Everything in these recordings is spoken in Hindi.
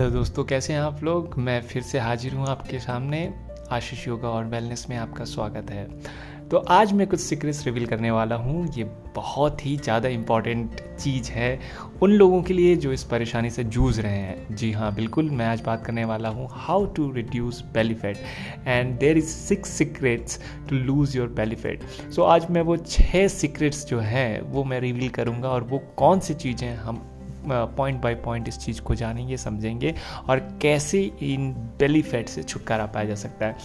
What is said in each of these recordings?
हेलो दोस्तों, कैसे हैं आप लोग? मैं फिर से हाजिर हूँ आपके सामने। आशीष योगा और वेलनेस में आपका स्वागत है। तो आज मैं कुछ सीक्रेट्स रिवील करने वाला हूँ। ये बहुत ही ज़्यादा इंपॉर्टेंट चीज़ है उन लोगों के लिए जो इस परेशानी से जूझ रहे हैं। जी हाँ बिल्कुल, मैं आज बात करने वाला हूँ। How to reduce belly fat and there is six secrets to lose your belly fat so आज मैं वो छः सीक्रेट्स जो हैं, वो मैं रिवील करूँगा और वो कौन सी चीज़ें हम पॉइंट बाय पॉइंट इस चीज़ को जानेंगे, समझेंगे और कैसे इन बेली फैट से छुटकारा पाया जा सकता है।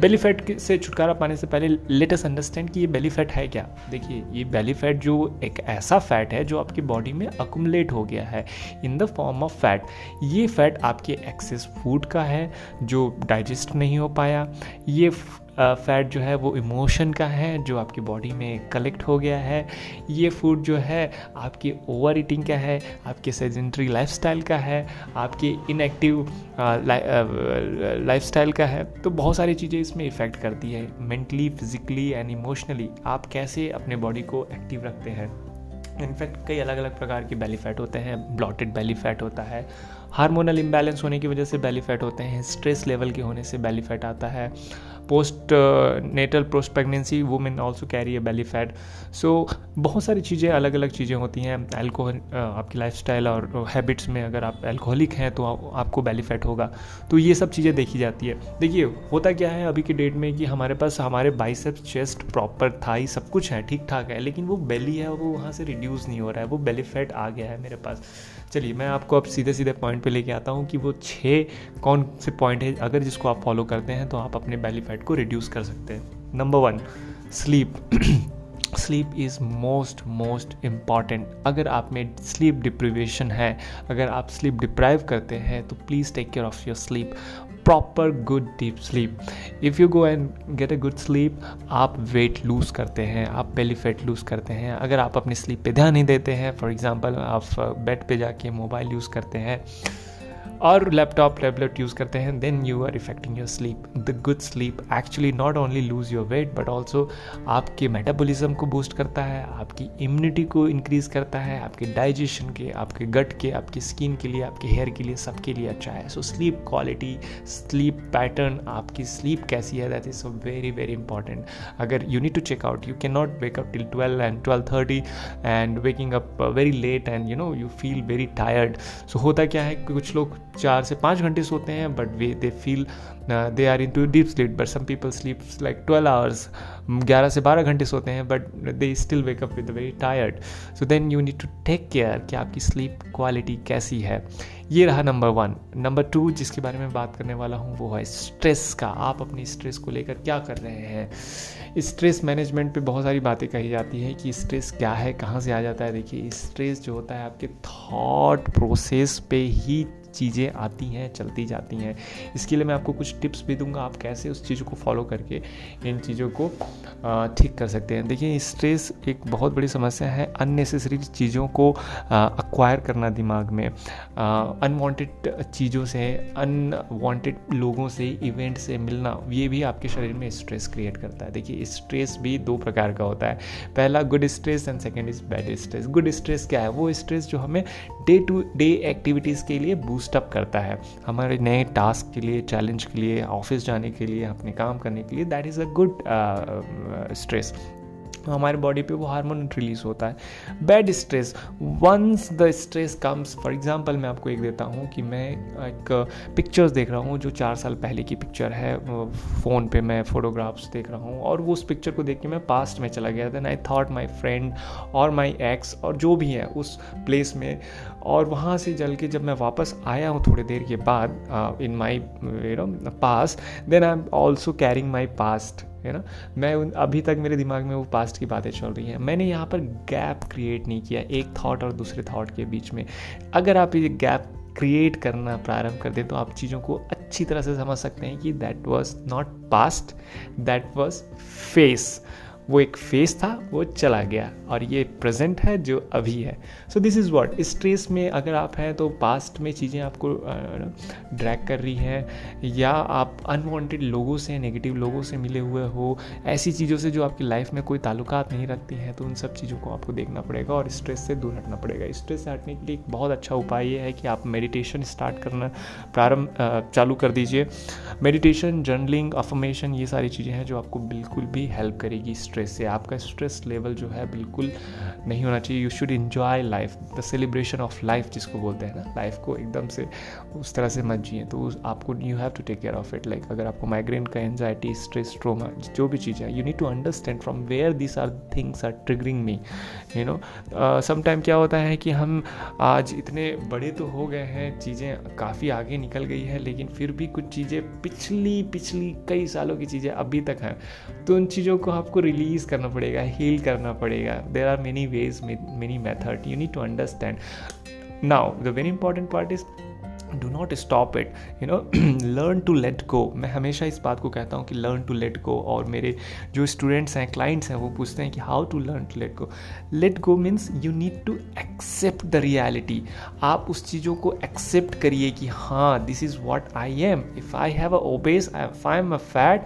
बेली फैट से छुटकारा पाने से पहले लेटेस्ट अंडरस्टैंड कि ये बेली फैट है क्या? देखिए, ये बेली फैट जो एक ऐसा फैट है जो आपकी बॉडी में अकुमलेट हो गया है in the form of fat ये फैट आपके एक्सेस फ़ूड का है, जो डाइजेस्ट नहीं हो पाया। ये फैट जो है वो इमोशन का है, जो आपकी बॉडी में कलेक्ट हो गया है। ये फ़ूड जो है आपकी ओवर ईटिंग का है, आपके सेजेंट्री लाइफस्टाइल का है, आपके इनएक्टिव लाइफस्टाइल का है। तो बहुत सारी चीज़ें इसमें इफ़ेक्ट करती है मेंटली फिजिकली एंड इमोशनली आप कैसे अपने बॉडी को एक्टिव रखते हैं? इनफैक्ट कई अलग अलग प्रकार के बेली फैट होते हैं ब्लॉटेड बेली फैट होता है। हार्मोनल इम्बैलेंस होने की वजह से बेली फैट होते हैं स्ट्रेस लेवल के होने से बेली फैट आता है। Post natal post pregnancy women also carry a belly fat so बहुत सारी चीज़ें अलग अलग चीज़ें होती हैं। एल्कोहल uh, आपकी लाइफ और हैबिट्स में अगर आप एल्कोहलिक हैं तो आ, आपको बेली फैट होगा। तो ये सब चीज़ें देखी जाती है। देखिए होता क्या है अभी के डेट में कि हमारे पास हमारे बाइसेप्स चेस्ट प्रॉपर था ही सब कुछ है ठीक ठाक है लेकिन वो बेली है वो वहाँ से रिड्यूस नहीं हो रहा है वो बेली फैट आ गया है मेरे पास। चलिए, मैं आपको अब सीधे सीधे पॉइंट पे लेके आता हूँ कि वो छः कौन से पॉइंट है, अगर जिसको आप फॉलो करते हैं तो आप अपने बेली फैट को रिड्यूस कर सकते हैं। Number one sleep sleep is most most important अगर आप में स्लीप डिप्रिवेशन है, अगर आप स्लीप डिप्राइव करते हैं तो please take care of your sleep proper good deep sleep if you go and get a good sleep आप वेट लूज़ करते हैं, आप बेली फैट लूज़ करते हैं। अगर आप अपनी स्लीप पे ध्यान नहीं देते हैं फॉर एग्ज़ाम्पल आप बेड पे जाके मोबाइल यूज़ करते हैं और लैपटॉप टैबलेट यूज़ करते हैं then you are affecting your sleep the good sleep actually not only lose your weight but also आपके मेटाबॉलिज्म को बूस्ट करता है, आपकी इम्यूनिटी को इंक्रीज करता है, आपके डाइजेशन के, आपके गट के, आपकी स्किन के लिए, आपके हेयर के लिए, सबके लिए अच्छा है. So sleep quality sleep pattern आपकी स्लीप कैसी है that is so very very important अगर you need to check out you can not wake up till twelve and twelve thirty and waking up very late and you know you feel very tired so होता क्या है कुछ लोग चार से पाँच घंटे सोते हैं but we they feel they are into deep sleep but some people sleep like twelve hours ग्यारह से बारह घंटे सोते हैं but they still wake up with very tired so then you need to take care कि आपकी स्लीप क्वालिटी कैसी है। ये रहा नंबर वन नंबर टू जिसके बारे में बात करने वाला हूँ, वो है स्ट्रेस का। आप अपनी स्ट्रेस को लेकर क्या कर रहे हैं? स्ट्रेस मैनेजमेंट पे बहुत सारी बातें कही जाती है कि स्ट्रेस क्या है, कहाँ से आ जाता है। देखिए स्ट्रेस जो होता है आपके थॉट प्रोसेस पे ही चीज़ें आती हैं, चलती जाती हैं। इसके लिए मैं आपको कुछ टिप्स भी दूँगा, आप कैसे उस चीज़ों को फॉलो करके इन चीज़ों को ठीक कर सकते हैं। देखिए स्ट्रेस एक बहुत बड़ी समस्या है अननेसेसरी चीज़ों को अक्वायर करना दिमाग में। अनवांटेड चीज़ों से अनवांटेड लोगों से इवेंट से मिलना, ये भी आपके शरीर में स्ट्रेस क्रिएट करता है। देखिए स्ट्रेस भी दो प्रकार का होता है। पहला good stress and second is bad stress good stress क्या है? वो स्ट्रेस जो हमें डे टू डे एक्टिविटीज़ के लिए बूस्टअप करता है। हमारे नए टास्क के लिए चैलेंज के लिए ऑफ़िस जाने के लिए, अपने काम करने के लिए that is a good stress हमारे बॉडी पे वो हार्मोन रिलीज़ होता है। Bad stress once the stress comes for example मैं आपको एक देता हूँ कि मैं एक पिक्चर्स देख रहा हूँ, जो चार साल पहले की पिक्चर है फ़ोन पे मैं फ़ोटोग्राफ्स देख रहा हूँ, और वो उस पिक्चर को देख के मैं पास्ट में चला गया। Then I thought my friend और माई एक्स और जो भी है उस प्लेस में, और वहाँ से जल के जब मैं वापस आया हूँ थोड़ी देर के बाद in my you know past then I am also carrying my past है ना? मैं उन, अभी तक मेरे दिमाग में वो पास्ट की बातें चल रही हैं। मैंने यहाँ पर गैप क्रिएट नहीं किया, एक थाट और दूसरे थाट के बीच में। अगर आप ये गैप क्रिएट करना प्रारंभ कर दें तो आप चीज़ों को अच्छी तरह से समझ सकते हैं कि that was not past that was face वो एक फेस था, वो चला गया और ये प्रेजेंट है जो अभी है। So this is what stress में अगर आप हैं तो पास्ट में चीज़ें आपको ड्रैग कर रही हैं, या आप अनवांटेड लोगों से नेगेटिव लोगों से मिले हुए हो, ऐसी चीज़ों से जो आपकी लाइफ में कोई ताल्लुकात नहीं रखती हैं तो उन सब चीज़ों को आपको देखना पड़ेगा और स्ट्रेस से दूर हटना पड़ेगा। स्ट्रेस से हटने के लिए एक बहुत अच्छा उपाय ये है कि आप मेडिटेशन स्टार्ट करना प्रारंभ चालू कर दीजिए। मेडिटेशन जर्नलिंग अफर्मेशन ये सारी चीज़ें हैं जो आपको बिल्कुल भी हेल्प करेगी स्ट्रेस से आपका स्ट्रेस लेवल जो है बिल्कुल नहीं होना चाहिए। You should enjoy life the celebration of life जिसको बोलते हैं ना। लाइफ को एकदम से उस तरह से मत जिए। तो आपको you have to take care of it like अगर आपको माइग्रेन का एनजाइटी स्ट्रेस ट्रोमा जो भी चीज़ है you need to understand from where this are things are triggering me you know sometime क्या होता है कि हम आज इतने बड़े तो हो गए हैं, चीज़ें काफ़ी आगे निकल गई है, लेकिन फिर भी कुछ चीज़ें पिछली पिछली कई सालों की चीज़ें अभी तक हैं। तो उन चीज़ों को आपको रिलीज़ करना पड़ेगा हील करना पड़ेगा। There are many ways many method you need to understand now the very important part is do not stop it you know learn to let go मैं हमेशा इस बात को कहता हूँ कि लर्न टू लेट गो और मेरे जो स्टूडेंट्स हैं क्लाइंट्स हैं, वो पूछते हैं कि how to learn to let go let go means you need to accept the reality आप उस चीज़ों को एक्सेप्ट करिए कि हाँ this is what I am if I have a obese I am a fat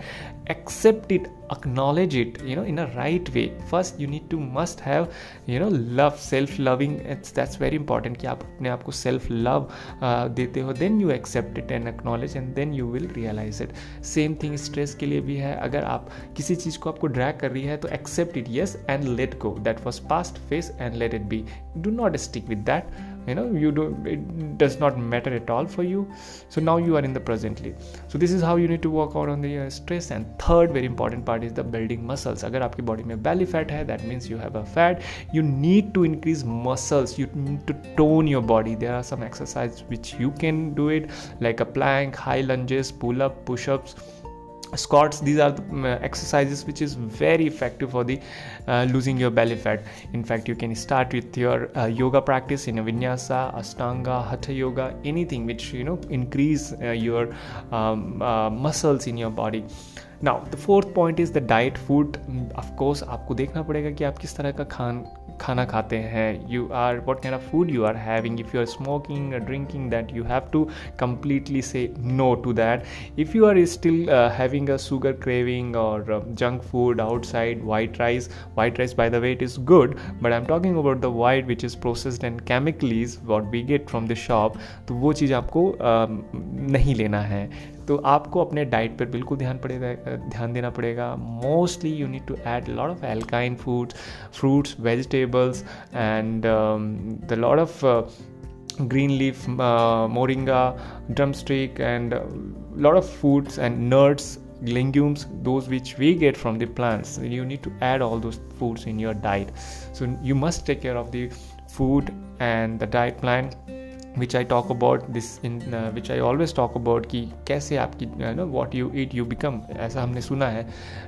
accept it acknowledge it you know in a right way first you need to must have you know love self loving it's that's very important कि आप अपने आप को self love uh, देते हो then you accept it and acknowledge and then you will realize it same thing stress के लिए भी है अगर आप किसी चीज़ को आपको drag कर रही है तो accept it yes and let go that was past phase and let it be do not stick with that you know you do it does not matter at all for you. So now you are in the presently so this is how you need to work out on the uh, stress. And third very important part is the building muscles. Agar aapki body mein belly fat hai that means you have a fat. You need to increase muscles. You need to tone your body. There are some exercises which you can do it like a plank high lunges pull up push ups squats these are the uh, exercises which is very effective for the uh, losing your belly fat. In fact you can start with your uh, yoga practice in a vinyasa ashtanga hatha yoga anything which you know increase uh, your um, uh, muscles in your body now the fourth point is the diet food of course आपको देखना पड़ेगा कि आप किस तरह का खान खाना खाते हैं. You are what kind of food you are having if you are smoking drinking that you have to completely say no to that if you are still having a sugar craving और junk food outside white rice white rice by the way it is good but I am talking about the white which is processed and chemicals what we get from the shop तो वो चीज़ आपको uh, नहीं लेना है. तो आपको अपने डाइट पर बिल्कुल ध्यान पड़ेगा ध्यान देना पड़ेगा mostly you need to add lot of alkyne foods fruits vegetables and the lot of green leaf uh, moringa drumstick and a lot of foods and nuts legumes those which we get from the plants you need to add all those foods in your diet so you must take care of the food and the diet plan which I talk about this in which I always talk about कि कैसे आपकी know what you eat you become ऐसा हमने सुना है,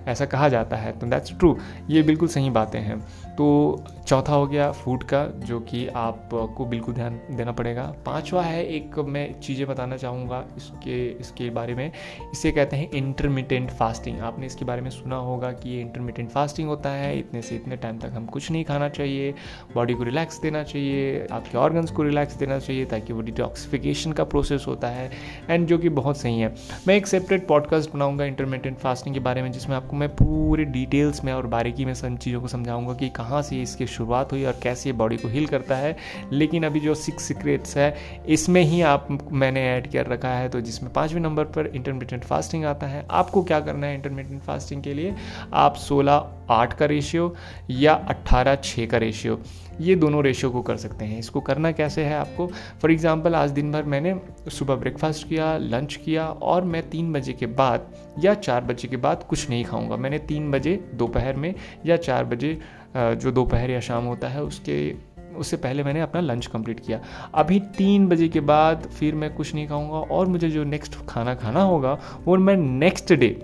ऐसा कहा जाता है तो दैट्स ट्रू ये बिल्कुल सही बातें हैं। तो चौथा हो गया फ़ूड का, जो कि आपको बिल्कुल ध्यान देना पड़ेगा। पांचवा है एक मैं चीज़ें बताना चाहूँगा इसके इसके बारे में। इसे कहते हैं इंटरमीडियंट फास्टिंग आपने इसके बारे में सुना होगा कि ये इंटरमीडियंट फास्टिंग होता है, इतने से इतने टाइम तक हम कुछ नहीं खाना चाहिए बॉडी को रिलैक्स देना चाहिए, आपके ऑर्गन्स को रिलैक्स देना चाहिए ताकि वो डिटॉक्सिफिकेशन का प्रोसेस होता है एंड जो कि बहुत सही है। मैं एक सेपरेट पॉडकास्ट बनाऊँगा इंटरमीडियंट फास्टिंग के बारे में, जिसमें आपको मैं पूरे डिटेल्स में और बारीकी में सब चीज़ों को समझाऊँगा कि कहाँ से इसकी शुरुआत हुई और कैसे ये बॉडी को हील करता है। लेकिन अभी जो सिक्स सीक्रेट्स है, इसमें ही आप, मैंने ऐड कर रखा है तो जिसमें पाँचवें नंबर पर इंटरमीडियंट फास्टिंग आता है। आपको क्या करना है इंटरमीडियंट फास्टिंग के लिए? आप सोलह आठ का रेशियो या अट्ठारह छः का रेशियो ये दोनों रेशियो को कर सकते हैं। इसको करना कैसे है आपको? फॉर एग्ज़ाम्पल आज दिन भर मैंने सुबह ब्रेकफास्ट किया लंच किया और मैं तीन बजे के बाद या चार बजे के बाद कुछ नहीं खाऊँगा। मैंने तीन बजे दोपहर में या चार बजे जो दोपहर या शाम होता है उसके, उससे पहले मैंने अपना लंच कंप्लीट किया। अभी तीन बजे के बाद फिर मैं कुछ नहीं खाऊँगा और मुझे जो नेक्स्ट खाना खाना होगा, वो मैं नेक्स्ट डे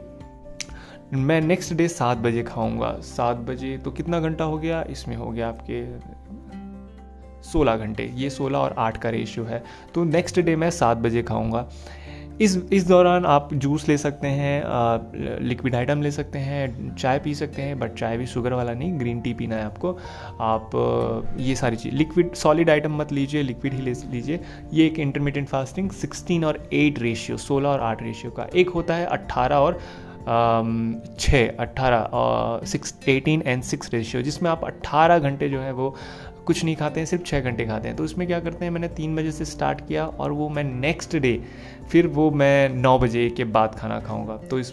मैं नेक्स्ट डे सात बजे खाऊँगा। सात बजे तो कितना घंटा हो गया? इसमें हो गया आपके सोलह घंटे, ये सोलह और आठ का रेशियो है। तो नेक्स्ट डे मैं सात बजे खाऊँगा। इस इस दौरान आप जूस ले सकते हैं लिक्विड आइटम ले सकते हैं, चाय पी सकते हैं बट चाय भी शुगर वाला नहीं ग्रीन टी पीना है आपको। आप, ये सारी चीज़ लिक्विड सॉलिड आइटम मत लीजिए लिक्विड ही ले लीजिए। ये एक इंटरमीडियंट फास्टिंग 16 और 8 रेशियो 16 और 8 रेशियो का। एक होता है 18 और छः अट्ठारह six eighteen and six ratio जिसमें आप अट्ठारह घंटे जो है वो कुछ नहीं खाते हैं, सिर्फ़ छः घंटे खाते हैं। तो उसमें क्या करते हैं, मैंने तीन बजे से स्टार्ट किया और वो मैं नेक्स्ट डे फिर वो मैं नौ बजे के बाद खाना खाऊँगा। तो इस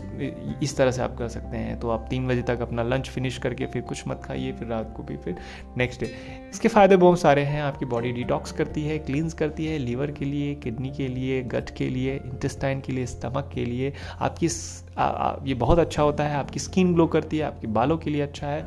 इस तरह से आप कर सकते हैं। तो आप तीन बजे तक अपना लंच फिनिश करके फिर कुछ मत खाइए, फिर रात को भी, फिर नेक्स्ट डे इसके फ़ायदे बहुत सारे हैं। आपकी बॉडी डिटॉक्स करती है क्लींस करती है लीवर के लिए किडनी के लिए गट के लिए इंटेस्टाइन के लिए स्टमक के लिए। आपकी आ, आ, ये बहुत अच्छा होता है आपकी स्किन ग्लो करती है आपके बालों के लिए अच्छा है।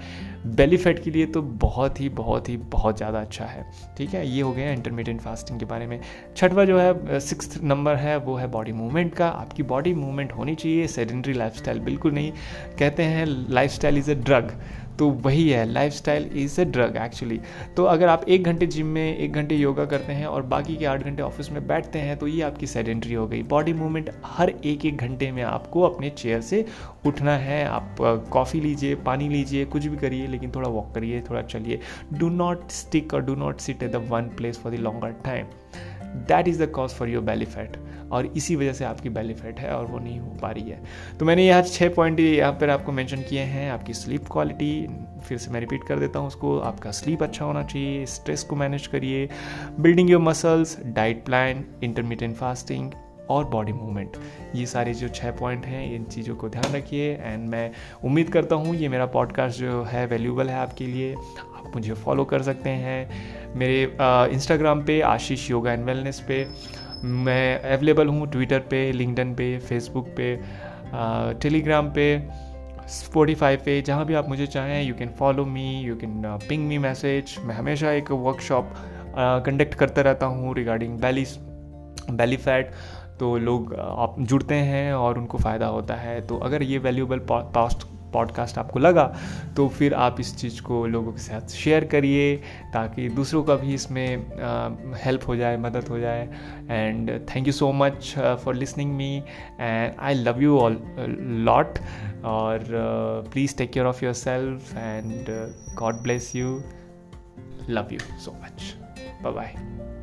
बेली फैट के लिए तो बहुत ही बहुत ही बहुत ज़्यादा अच्छा है। ठीक है? ये हो गया इंटरमीडियंट फास्टिंग के बारे में। छठवा जो है सिक्स नंबर है वो है बॉडी मूवमेंट का। आपकी बॉडी मूवमेंट होनी चाहिए सेडेंट्री लाइफस्टाइल बिल्कुल नहीं। कहते हैं लाइफस्टाइल इज़ अ ड्रग तो वही है lifestyle is a drug actually तो अगर आप एक घंटे जिम में, एक घंटे योगा करते हैं और बाकी के आठ घंटे ऑफ़िस में बैठते हैं तो ये आपकी सेडेंट्री हो गई। बॉडी मूवमेंट हर एक एक घंटे में आपको अपने चेयर से उठना है। आप कॉफ़ी लीजिए, पानी लीजिए, कुछ भी करिए, लेकिन थोड़ा वॉक करिए, थोड़ा चलिए। डू नॉट स्टिक और do not sit at the one place for the longer time that is the cause for your belly और इसी वजह से आपकी बेली फैट है और वो नहीं हो पा रही है। तो मैंने यहाँ छः पॉइंट यहाँ पर आपको मैंशन किए हैं, आपकी स्लीप क्वालिटी फिर से मैं रिपीट कर देता हूँ उसको, आपका स्लीप अच्छा होना चाहिए स्ट्रेस को मैनेज करिए building your muscles diet plan intermittent fasting और बॉडी मूवमेंट ये सारे जो छः पॉइंट हैं, इन चीज़ों को ध्यान रखिए एंड मैं उम्मीद करता हूँ ये मेरा पॉडकास्ट जो है वैल्यूबल है आपके लिए। आप मुझे फॉलो कर सकते हैं मेरे इंस्टाग्राम पे, आशीष योगा एंड वेलनेस पे। मैं अवेलेबल हूँ ट्विटर पे लिंकडन पे फेसबुक पे टेलीग्राम पे स्पोटिफाई पे, जहाँ भी आप मुझे चाहें you can follow me you can ping me message मैं हमेशा एक वर्कशॉप कंडक्ट करता रहता हूँ रिगार्डिंग बैली बैली फैट तो लोग आप जुड़ते हैं और उनको फ़ायदा होता है। तो अगर ये वैल्यूबल पास्ट पॉडकास्ट आपको लगा तो फिर आप इस चीज़ को लोगों के साथ शेयर करिए ताकि दूसरों का भी इसमें हेल्प हो जाए, मदद हो जाए। And thank you so much for listening me and I love you all lot और please take care of yourself and God bless you love you so much bye bye